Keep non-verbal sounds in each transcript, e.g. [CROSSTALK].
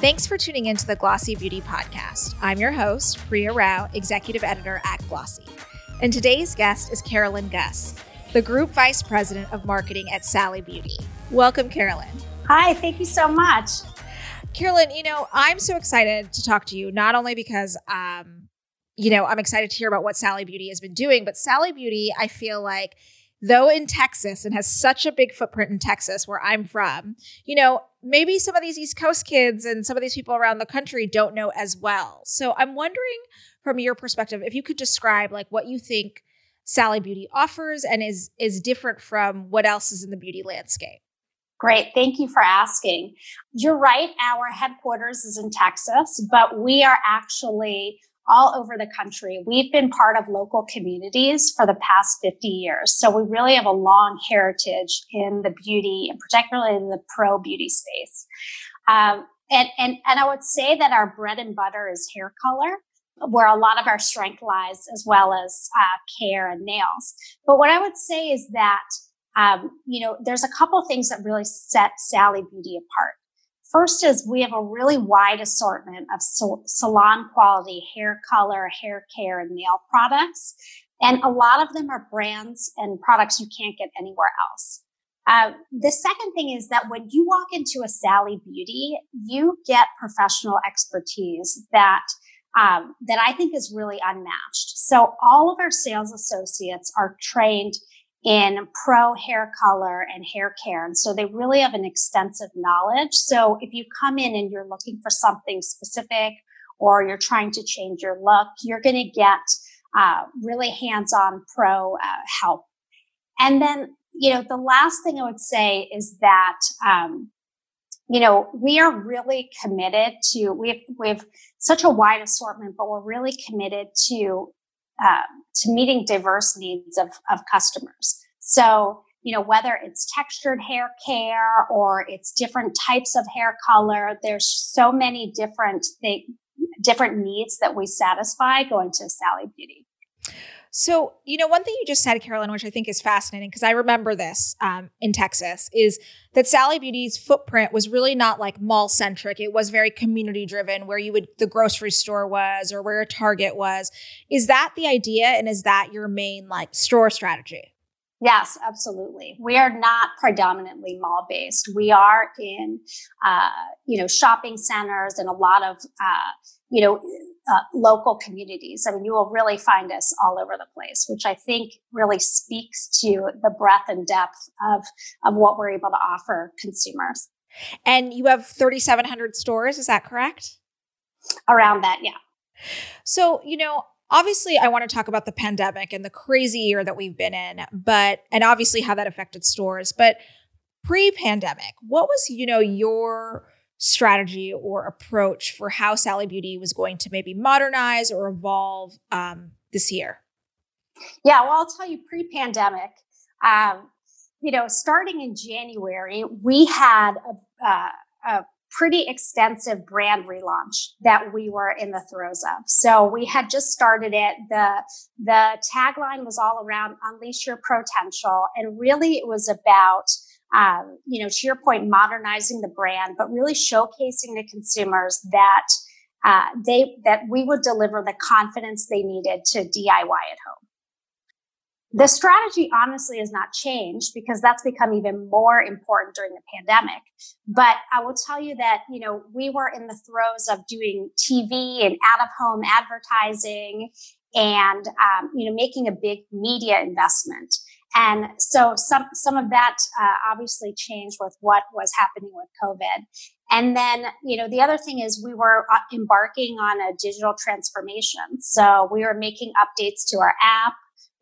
Thanks for tuning into the Glossy Beauty Podcast. I'm your host, Priya Rao, Executive Editor at Glossy. And today's guest is Carolyne Guss, the Group Vice President of Marketing at Sally Beauty. Welcome, Carolyne. Hi, thank you so much. Carolyne, you know, I'm so excited to talk to you, not only because, um, you know, I'm excited to hear about what Sally Beauty has been doing, but Sally Beauty, I feel like, though in Texas and has such a big footprint in Texas, where I'm from, you know, maybe some of these East Coast kids and some of these people around the country don't know as well. So I'm wondering from your perspective, if you could describe like what you think Sally Beauty offers and is is different from what else is in the beauty landscape. Great. Thank you for asking. You're right. Our headquarters is in Texas, but we are actually all over the country. We've been part of local communities for the past 50 years. So we really have a long heritage in the beauty and particularly in the pro beauty space. Um, and, and, and I would say that our bread and butter is hair color where a lot of our strength lies, as well as uh, care and nails. But what I would say is that, um, you know, there's a couple things that really set Sally Beauty apart. First is we have a really wide assortment of salon quality hair color, hair care, and nail products. And a lot of them are brands and products you can't get anywhere else. Uh, the second thing is that when you walk into a Sally Beauty, you get professional expertise that um, that I think is really unmatched. So all of our sales associates are trained in pro hair color and hair care. And so they really have an extensive knowledge. So if you come in and you're looking for something specific or you're trying to change your look, you're going to get uh, really hands-on pro uh, help. And then, you know, the last thing I would say is that um, you know, we are really committed to, we have, we have such a wide assortment, but we're really committed to, uh, to meeting diverse needs of, of customers. So, you know, whether it's textured hair care or it's different types of hair color, there's so many different, different needs that we satisfy going to Sally Beauty. So, you know, one thing you just said, Carolyne, which I think is fascinating, because I remember this um, in Texas, is that Sally Beauty's footprint was really not like mall centric. It was very community driven, where you would, the grocery store was or where a Target was. Is that the idea? And is that your main like store strategy? Yes, absolutely. We are not predominantly mall based. We are in, uh, you know, shopping centers and a lot of, uh, you know, uh, local communities. I mean, you will really find us all over the place, which I think really speaks to the breadth and depth of, of what we're able to offer consumers. And you have 3,700 stores, is that correct? Around that, yeah. So, you know, obviously I want to talk about the pandemic and the crazy year that we've been in, but, and obviously how that affected stores, but pre pandemic, what was, you know, your, strategy or approach for how Sally Beauty was going to maybe modernize or evolve um, this year? Yeah, well, I'll tell you pre pandemic, um, you know, starting in January, we had a, uh, a pretty extensive brand relaunch that we were in the throes of. So we had just started it. The the tagline was all around unleash your potential and really it was about um, you know, to your point, modernizing the brand, but really showcasing to consumers that uh, they that we would deliver the confidence they needed to DIY at home. The strategy honestly has not changed because that's become even more important during the pandemic. But I will tell you that, you know, we were in the throes of doing TV and out of home advertising and, um, you know, making a big media investment. And so some, some of that uh, obviously changed with what was happening with COVID. And then, you know, the other thing is we were uh, embarking on a digital transformation. So we were making updates to our app.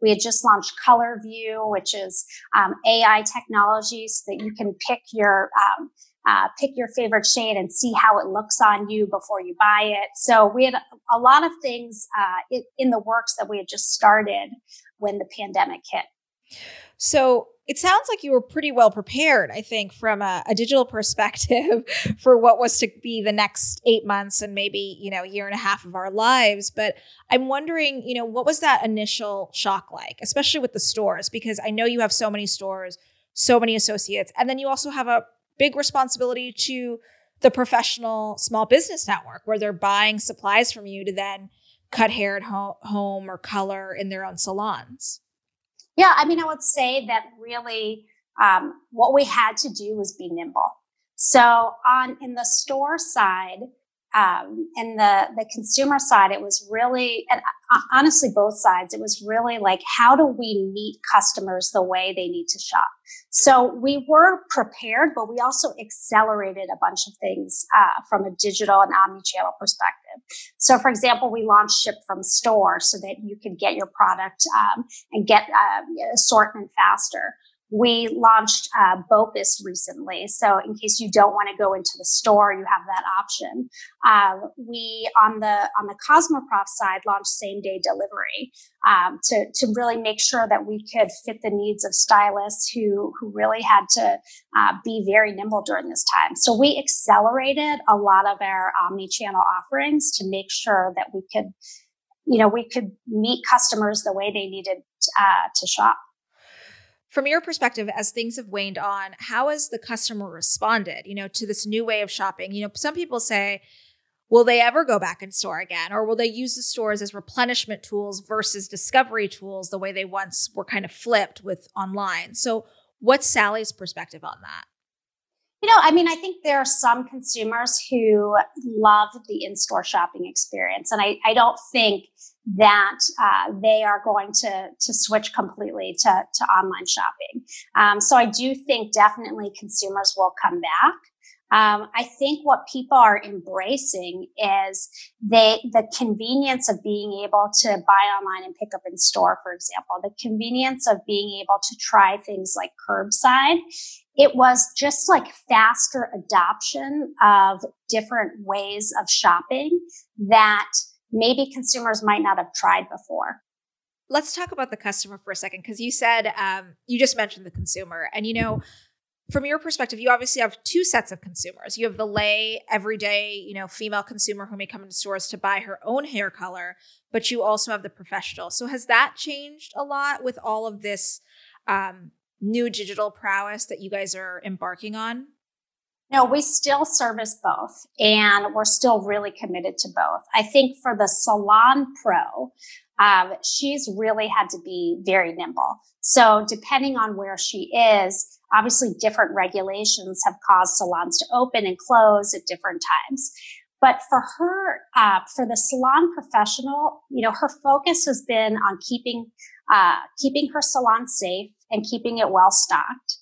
We had just launched Color View, which is um, AI technology so that you can pick your um, uh, pick your favorite shade and see how it looks on you before you buy it. So we had a, lot of things uh, in the works that we had just started when the pandemic hit. So it sounds like you were pretty well prepared, I think, from a, a, digital perspective [LAUGHS] for what was to be the next eight months and maybe, you know, a year and a half of our lives. But I'm wondering, you know, what was that initial shock like, especially with the stores? Because I know you have so many stores, so many associates, and then you also have a big responsibility to the professional small business network where they're buying supplies from you to then cut hair at ho- home or color in their own salons. Yeah, I mean, I would say that really um, what we had to do was be nimble. So on in the store side, um, and the the consumer side, it was really, and honestly, both sides, it was really like, how do we meet customers the way they need to shop? So we were prepared, but we also accelerated a bunch of things uh, from a digital and omni-channel perspective. So, for example, we launched ship from store so that you could get your product um, and get uh, assortment faster. We launched uh, BOPIS recently, so in case you don't want to go into the store, you have that option. Uh, we on the on the Cosmoprof side launched same day delivery um, to to really make sure that we could fit the needs of stylists who who really had to uh, be very nimble during this time. So we accelerated a lot of our omni-channel offerings to make sure that we could, you know, we could meet customers the way they needed uh, to shop. From your perspective, as things have waned on, how has the customer responded, you know, to this new way of shopping? You know, some people say, will they ever go back in store again? Or will they use the stores as replenishment tools versus discovery tools the way they once were kind of flipped with online? So, what's Sally's perspective on that? You know, I mean, I think there are some consumers who love the in store shopping experience. And I, I don't think that uh, they are going to to switch completely to, to online shopping. Um, so I do think definitely consumers will come back. Um, I think what people are embracing is they the convenience of being able to buy online and pick up in store, for example, the convenience of being able to try things like curbside. It was just like faster adoption of different ways of shopping that maybe consumers might not have tried before. Let's talk about the customer for a second, because you said um, you just mentioned the consumer, and you know, from your perspective, you obviously have two sets of consumers. You have the lay, everyday, you know, female consumer who may come into stores to buy her own hair color, but you also have the professional. So has that changed a lot with all of this um, new digital prowess that you guys are embarking on? No, we still service both and we're still really committed to both. I think for the Salon Pro, um, she's really had to be very nimble. So depending on where she is, obviously different regulations have caused salons to open and close at different times. But for her, uh, for the salon professional, you know, her focus has been on keeping, uh, keeping her salon safe and keeping it well stocked.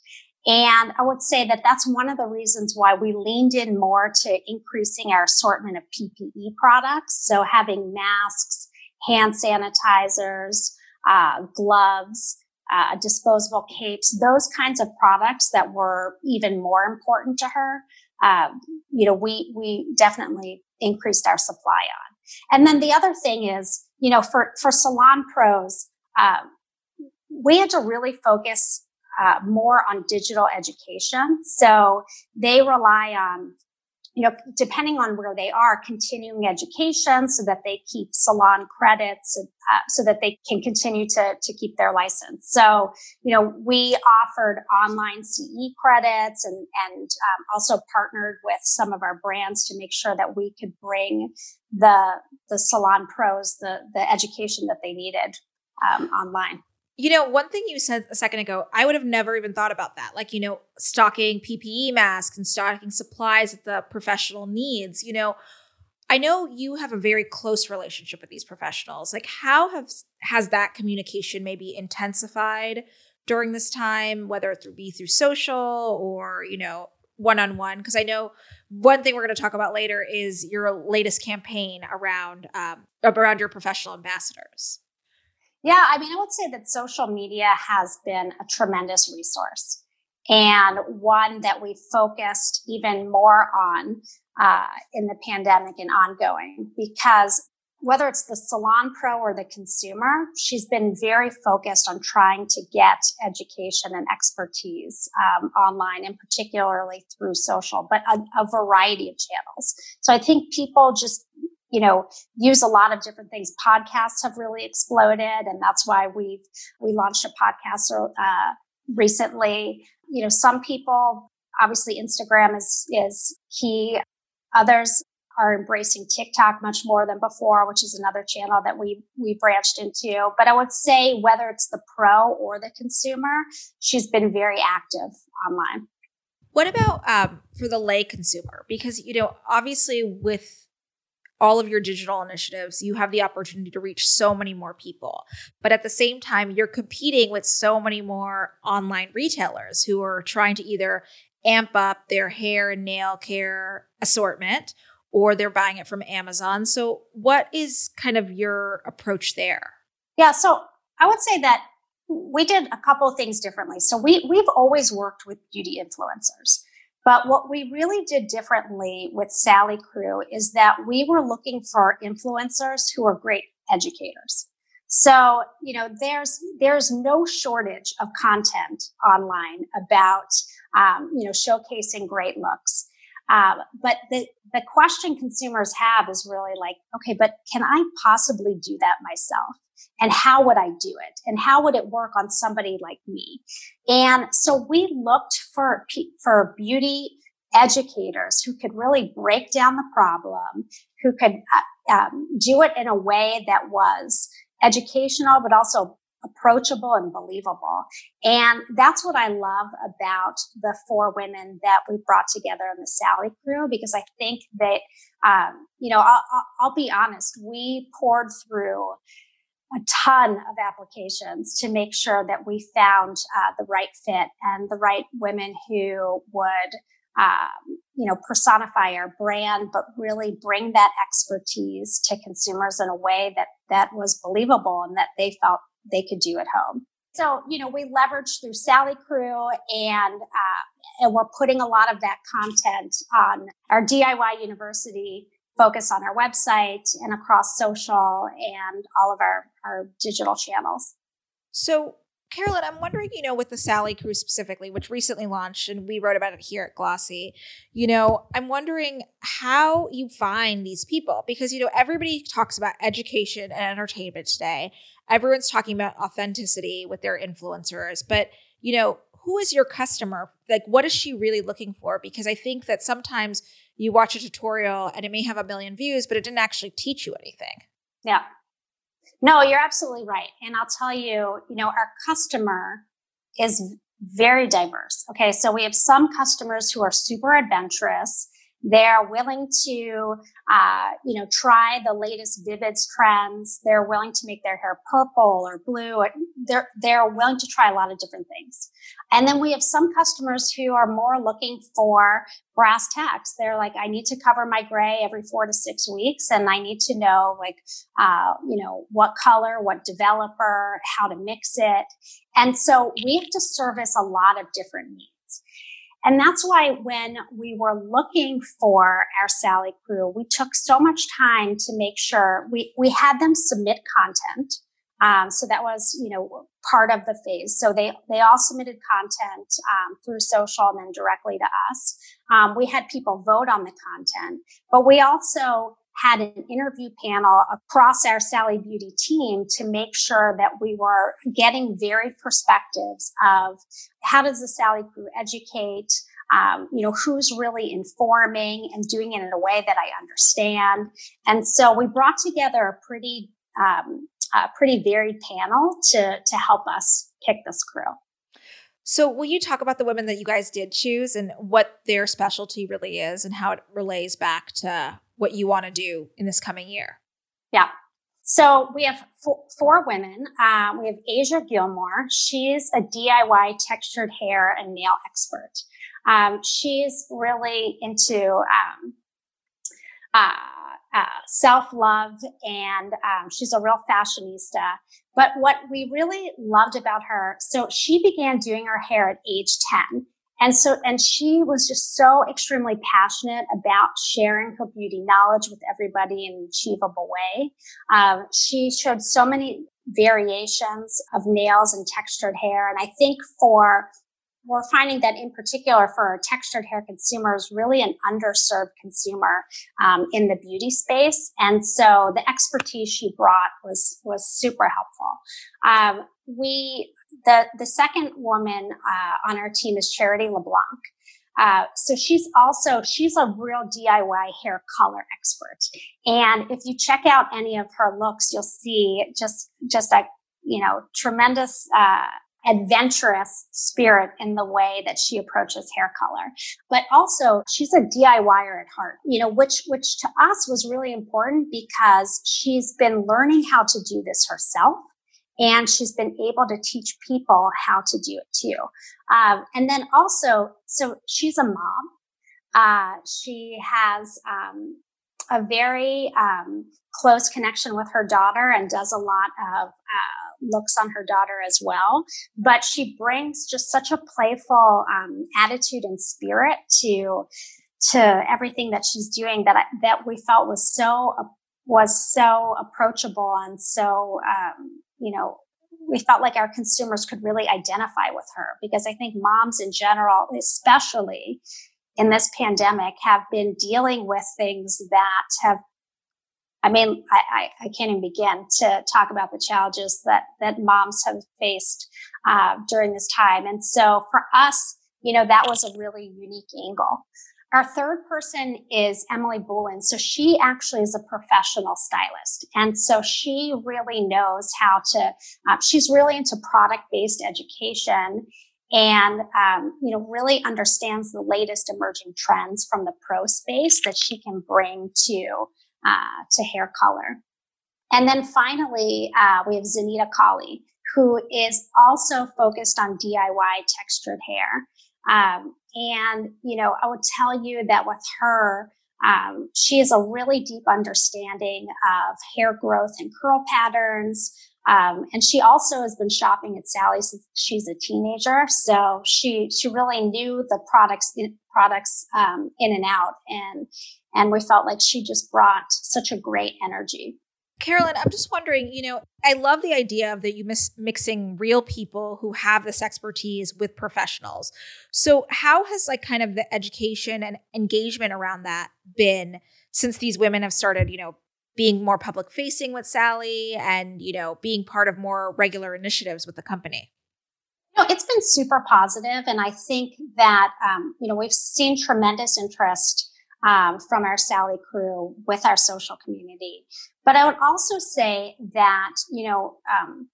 And I would say that that's one of the reasons why we leaned in more to increasing our assortment of PPE products. So having masks, hand sanitizers, uh, gloves, uh, disposable capes, those kinds of products that were even more important to her. Uh, you know, we we definitely increased our supply on. And then the other thing is, you know, for for salon pros, uh, we had to really focus uh, more on digital education. So they rely on, you know, depending on where they are, continuing education so that they keep salon credits, uh, so that they can continue to, to keep their license. So, you know, we offered online CE credits and, and um, also partnered with some of our brands to make sure that we could bring the, the salon pros the, the education that they needed um, online. You know, one thing you said a second ago, I would have never even thought about that. Like, you know, stocking PPE masks and stocking supplies that the professional needs. You know, I know you have a very close relationship with these professionals. Like, how have has that communication maybe intensified during this time, whether it be through social or you know one on one? Because I know one thing we're going to talk about later is your latest campaign around um, around your professional ambassadors. Yeah, I mean, I would say that social media has been a tremendous resource and one that we focused even more on uh, in the pandemic and ongoing because whether it's the salon pro or the consumer, she's been very focused on trying to get education and expertise um, online and particularly through social, but a, a variety of channels. So I think people just you know, use a lot of different things. Podcasts have really exploded, and that's why we've we launched a podcast uh, recently. You know, some people obviously Instagram is is key. Others are embracing TikTok much more than before, which is another channel that we we branched into. But I would say whether it's the pro or the consumer, she's been very active online. What about um, for the lay consumer? Because you know, obviously, with all of your digital initiatives, you have the opportunity to reach so many more people. But at the same time, you're competing with so many more online retailers who are trying to either amp up their hair and nail care assortment or they're buying it from Amazon. So, what is kind of your approach there? Yeah, so I would say that we did a couple of things differently. So, we we've always worked with beauty influencers. But what we really did differently with Sally Crew is that we were looking for influencers who are great educators. So, you know, there's there's no shortage of content online about um, you know showcasing great looks. Um, but the, the question consumers have is really like, okay, but can I possibly do that myself? And how would I do it? And how would it work on somebody like me? And so we looked for, for beauty educators who could really break down the problem, who could uh, um, do it in a way that was educational, but also approachable and believable. And that's what I love about the four women that we brought together in the Sally crew, because I think that, um, you know, I'll, I'll, be honest, we poured through a ton of applications to make sure that we found uh, the right fit and the right women who would um, you know, personify our brand, but really bring that expertise to consumers in a way that that was believable and that they felt they could do at home. So, you know, we leverage through Sally Crew and, uh, and we're putting a lot of that content on our DIY University focus on our website and across social and all of our, our digital channels. So, Carolyne, I'm wondering, you know, with the Sally Crew specifically, which recently launched and we wrote about it here at Glossy, you know, I'm wondering how you find these people because, you know, everybody talks about education and entertainment today. Everyone's talking about authenticity with their influencers, but, you know, who is your customer? Like, what is she really looking for? Because I think that sometimes you watch a tutorial and it may have a million views, but it didn't actually teach you anything. Yeah. No, you're absolutely right. And I'll tell you, you know, our customer is very diverse. Okay. So we have some customers who are super adventurous they're willing to, uh, you know, try the latest Vivids trends. They're willing to make their hair purple or blue. They're, they're willing to try a lot of different things. And then we have some customers who are more looking for brass tacks. They're like, I need to cover my gray every four to six weeks. And I need to know like, uh, you know, what color, what developer, how to mix it. And so we have to service a lot of different needs. And that's why when we were looking for our Sally crew, we took so much time to make sure we, we had them submit content. Um, so that was, you know, part of the phase. So they, they all submitted content um, through social and then directly to us. Um, we had people vote on the content, but we also had an interview panel across our Sally Beauty team to make sure that we were getting varied perspectives of how does the Sally crew educate, um, you know, who's really informing and doing it in a way that I understand. And so we brought together a pretty, um, a pretty varied panel to, to help us pick this crew. So, will you talk about the women that you guys did choose and what their specialty really is and how it relays back to what you want to do in this coming year? Yeah. So we have four, four women. Um, we have Asia Gilmore. She's a DIY textured hair and nail expert. Um, she's really into um, uh, uh, self love and um, she's a real fashionista. But what we really loved about her, so she began doing her hair at age 10 and so, and she was just so extremely passionate about sharing her beauty knowledge with everybody in an achievable way. Um, she showed so many variations of nails and textured hair. And I think for we're finding that in particular for our textured hair consumers, really an underserved consumer um, in the beauty space. And so the expertise she brought was was super helpful. Um, we the the second woman uh, on our team is Charity LeBlanc. Uh, so she's also she's a real DIY hair color expert. And if you check out any of her looks, you'll see just just a you know tremendous uh, adventurous spirit in the way that she approaches hair color. But also she's a DIYer at heart, you know, which, which to us was really important because she's been learning how to do this herself. And she's been able to teach people how to do it too. Um, and then also, so she's a mom. Uh, she has um, a very um, close connection with her daughter and does a lot of uh, looks on her daughter as well. But she brings just such a playful um, attitude and spirit to to everything that she's doing that I, that we felt was so was so approachable and so um, you know we felt like our consumers could really identify with her because I think moms in general, especially in this pandemic, have been dealing with things that have I mean, I, I, I, can't even begin to talk about the challenges that, that moms have faced uh, during this time. And so for us, you know, that was a really unique angle. Our third person is Emily Bullen. So she actually is a professional stylist. And so she really knows how to, uh, she's really into product based education and um, you know really understands the latest emerging trends from the pro space that she can bring to uh, to hair color. And then finally, uh, we have Zanita Colley, who is also focused on DIY textured hair. Um, and, you know, I would tell you that with her, um, she has a really deep understanding of hair growth and curl patterns. Um, and she also has been shopping at Sally since she's a teenager. So she, she really knew the products, in, products, um, in and out. And, and we felt like she just brought such a great energy. Carolyne, I'm just wondering, you know, I love the idea of that you miss mixing real people who have this expertise with professionals. So, how has like kind of the education and engagement around that been since these women have started, you know, being more public facing with Sally and, you know, being part of more regular initiatives with the company? Know, it's been super positive, and I think that um, you know we've seen tremendous interest um, from our Sally crew with our social community. But I would also say that, you know, um,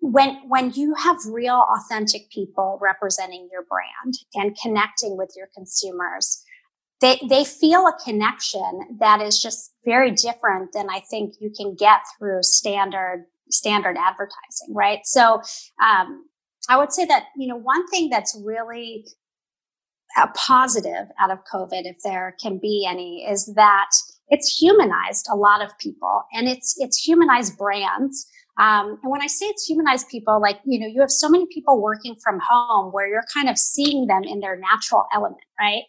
when when you have real authentic people representing your brand and connecting with your consumers they they feel a connection that is just very different than i think you can get through standard standard advertising right so um, i would say that you know one thing that's really a positive out of COVID, if there can be any, is that it's humanized a lot of people and it's it's humanized brands. Um, and when I say it's humanized people, like you know, you have so many people working from home where you're kind of seeing them in their natural element, right?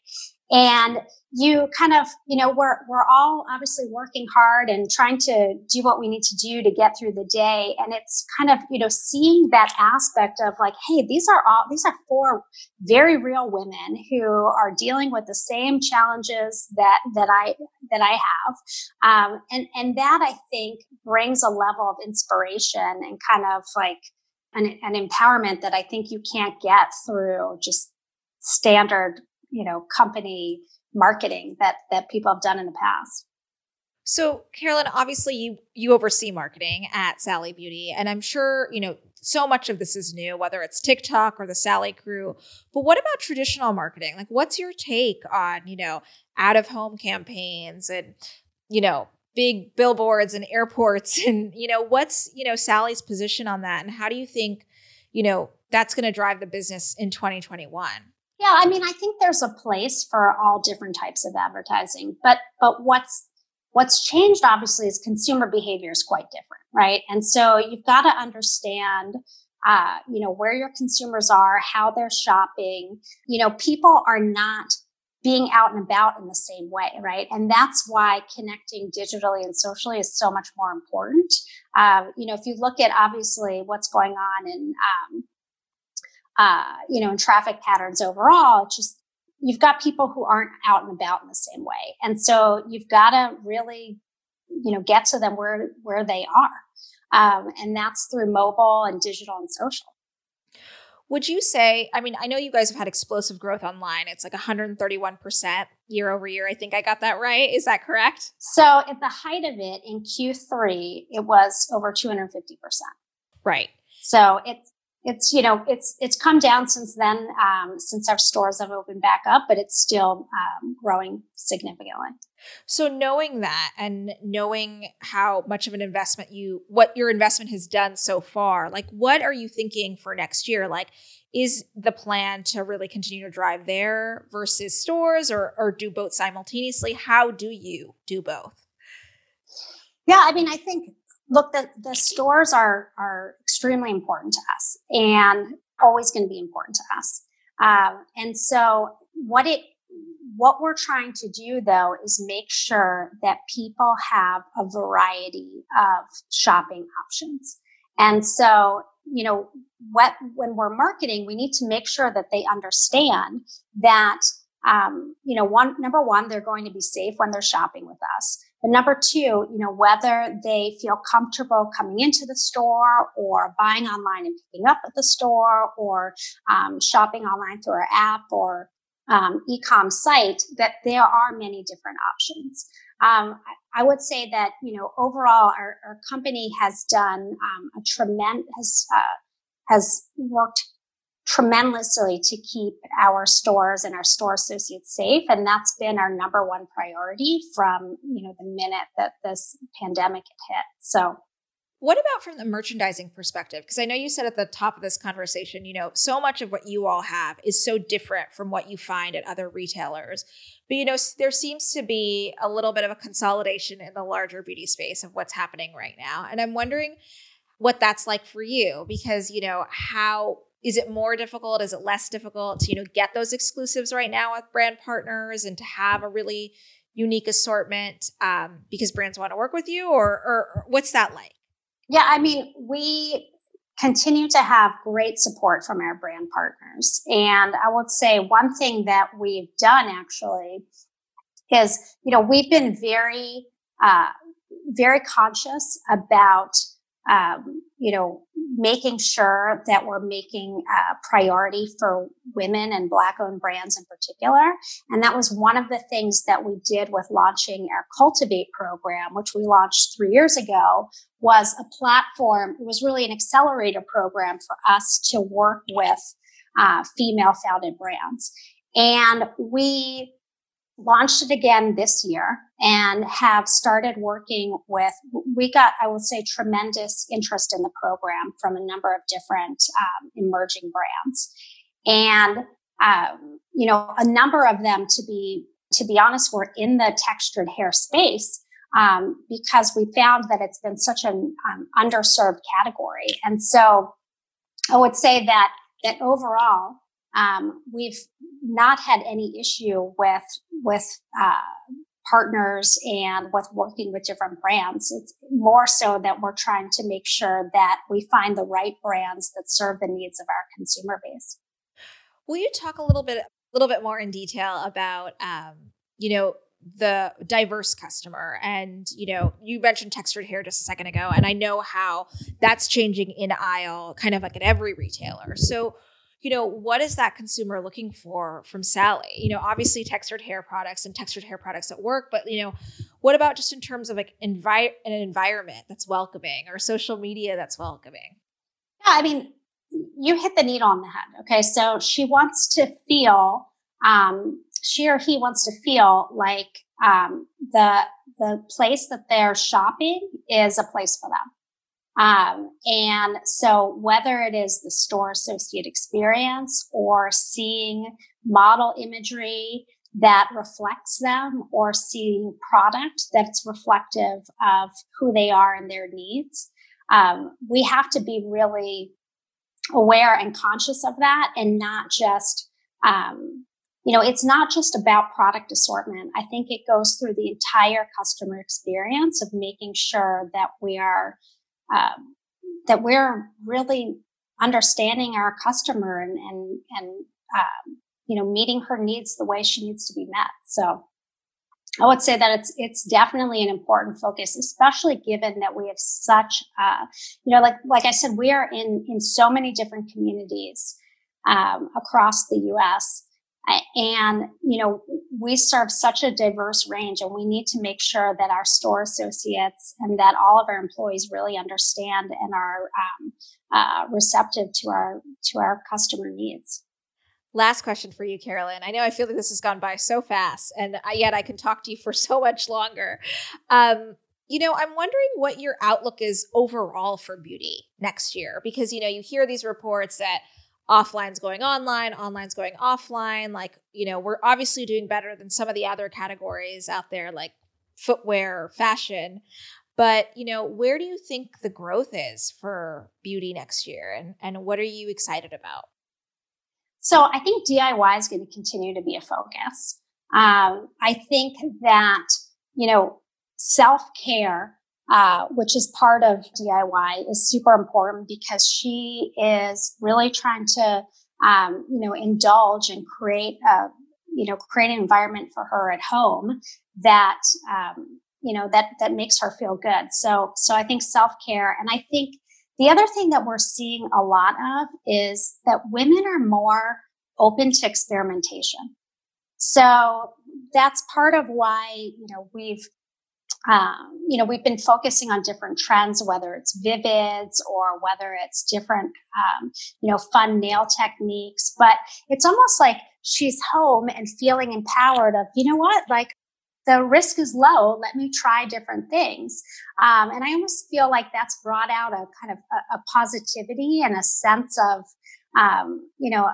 And you kind of you know we're we're all obviously working hard and trying to do what we need to do to get through the day. And it's kind of you know seeing that aspect of like hey these are all these are four very real women who are dealing with the same challenges that that i that i have. Um, and and that i think brings a level of inspiration and kind of like an, an empowerment that i think you can't get through just standard you know company marketing that that people have done in the past. So carolyne obviously you you oversee marketing at sally beauty and i'm sure you know so much of this is new whether it's tiktok or the sally crew. But what about traditional marketing? Like what's your take on you know out of home campaigns and you know big billboards and airports? [LAUGHS] And you know what's you know sally's position on that and how do you think you know that's going to drive the business in 2021 yeah, I mean, I think there's a place for all different types of advertising, but but what's what's changed obviously is consumer behavior is quite different, right? And so you've got to understand uh, you know where your consumers are, how they're shopping. You know, people are not being out and about in the same way, right? And that's why connecting digitally and socially is so much more important. Uh, you know, if you look at obviously what's going on in um, uh, you know, and traffic patterns overall. It's just you've got people who aren't out and about in the same way, and so you've got to really, you know, get to them where where they are, um, and that's through mobile and digital and social. Would you say, I mean, I know you guys have had explosive growth online. It's like 131% year over year. I think I got that right. Is that correct? So at the height of it in Q3, it was over 250%. Right. So it's it's you know it's it's come down since then um, since our stores have opened back up but it's still um, growing significantly. So knowing that and knowing how much of an investment you what your investment has done so far like what are you thinking for next year? Like is the plan to really continue to drive there versus stores or or do both simultaneously? How do you do both? Yeah i mean i think look, the, the stores are, are extremely important to us and always going to be important to us. Um, and so what it, what we're trying to do though is make sure that people have a variety of shopping options. And so, you know, what, when we're marketing, we need to make sure that they understand that, um, you know, one, number one, they're going to be safe when they're shopping with us. But number two, you know, whether they feel comfortable coming into the store or buying online and picking up at the store or um, shopping online through our app or um, e-com site, that there are many different options. Um, I, would say that, you know, overall, our, our company has done um, a tremendous, uh, has worked tremendously to keep our stores and our store associates safe. And that's been our number one priority from you know the minute that this pandemic hit. So what about from the merchandising perspective? Because i know you said at the top of this conversation you know so much of what you all have is so different from what you find at other retailers. But you know there seems to be a little bit of a consolidation in the larger beauty space of what's happening right now. And i'm wondering what that's like for you because you know how is it more difficult? Is it less difficult to you know get those exclusives right now with brand partners and to have a really unique assortment um, because brands want to work with you or, or, what's that like? Yeah i mean we continue to have great support from our brand partners. And i would say one thing that we've done actually is you know we've been very uh, very conscious about um, you know, making sure that we're making a priority for women and Black owned brands in particular. And that was one of the things that we did with launching our Cultivate program, which we launched three years ago, was a platform. It was really an accelerator program for us to work with uh, female founded brands. And we launched it again this year and have started working with we got i would say tremendous interest in the program from a number of different um, emerging brands. And um, you know a number of them to be to be honest were in the textured hair space um, because we found that it's been such an um, underserved category. And so i would say that that overall um, we've not had any issue with with uh, partners and with working with different brands. It's more so that we're trying to make sure that we find the right brands that serve the needs of our consumer base. Will you talk a little bit, a little bit more in detail about, um, you know, the diverse customer and you know you mentioned textured hair just a second ago and i know how that's changing in aisle kind of like at every retailer so you know, what is that consumer looking for from Sally? You know, obviously textured hair products and textured hair products at work, but you know, what about just in terms of like an environment that's welcoming or social media that's welcoming? Yeah, I mean, you hit the needle on the head. Okay, so she wants to feel, um, she or he wants to feel like um, the the place that they're shopping is a place for them. Um, and so whether it is the store associate experience or seeing model imagery that reflects them or seeing product that's reflective of who they are and their needs, um, we have to be really aware and conscious of that and not just um, you know, it's not just about product assortment. I think it goes through the entire customer experience of making sure that we are um, that we're really understanding our customer and and and um, you know meeting her needs the way she needs to be met. So I would say that it's it's definitely an important focus, especially given that we have such uh, you know like like I said, we are in in so many different communities. um, across the U.S. And, you know, we serve such a diverse range and we need to make sure that our store associates and that all of our employees really understand and are um, uh, receptive to our, to our customer needs. Last question for you, Carolyne. I know I feel like this has gone by so fast, and yet I can talk to you for [LAUGHS] so much longer. Um, you know, I'm wondering what your outlook is overall for beauty next year, because you know you hear these reports that offline's going online, online's going offline. Like, you know, we're obviously doing better than some of the other categories out there, like footwear fashion. But, you know, where do you think the growth is for beauty next year? And, and what are you excited about? So I think DIY is going to continue to be a focus. Um, I think that, you know, self care uh, which is part of DIY, is super important because she is really trying to, um, you know, indulge and create a, you know, create an environment for her at home that, um, you know, that that makes her feel good. So, so I think self care, and I think the other thing that we're seeing a lot of is that women are more open to experimentation. So that's part of why, you know, we've um, you know, we've been focusing on different trends, whether it's vivids or whether it's different, um, you know, fun nail techniques. But it's almost like she's home and feeling empowered of, you know what, like the risk is low. Let me try different things. Um, and I almost feel like that's brought out a kind of a, a positivity and a sense of, um, you know,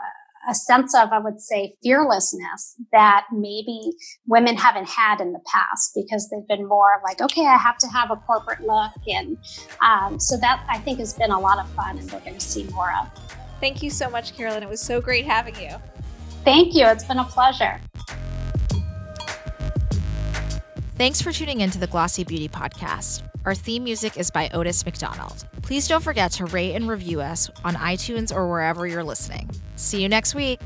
a sense of, I would say, fearlessness that maybe women haven't had in the past because they've been more like, okay, I have to have a corporate look. And um, so that I think has been a lot of fun and we're going to see more of. Thank you so much, Carolyne. It was so great having you. Thank you. It's been a pleasure. Thanks for tuning into the Glossy Beauty Podcast. Our theme music is by Otis McDonald. Please don't forget to rate and review us on iTunes or wherever you're listening. See you next week.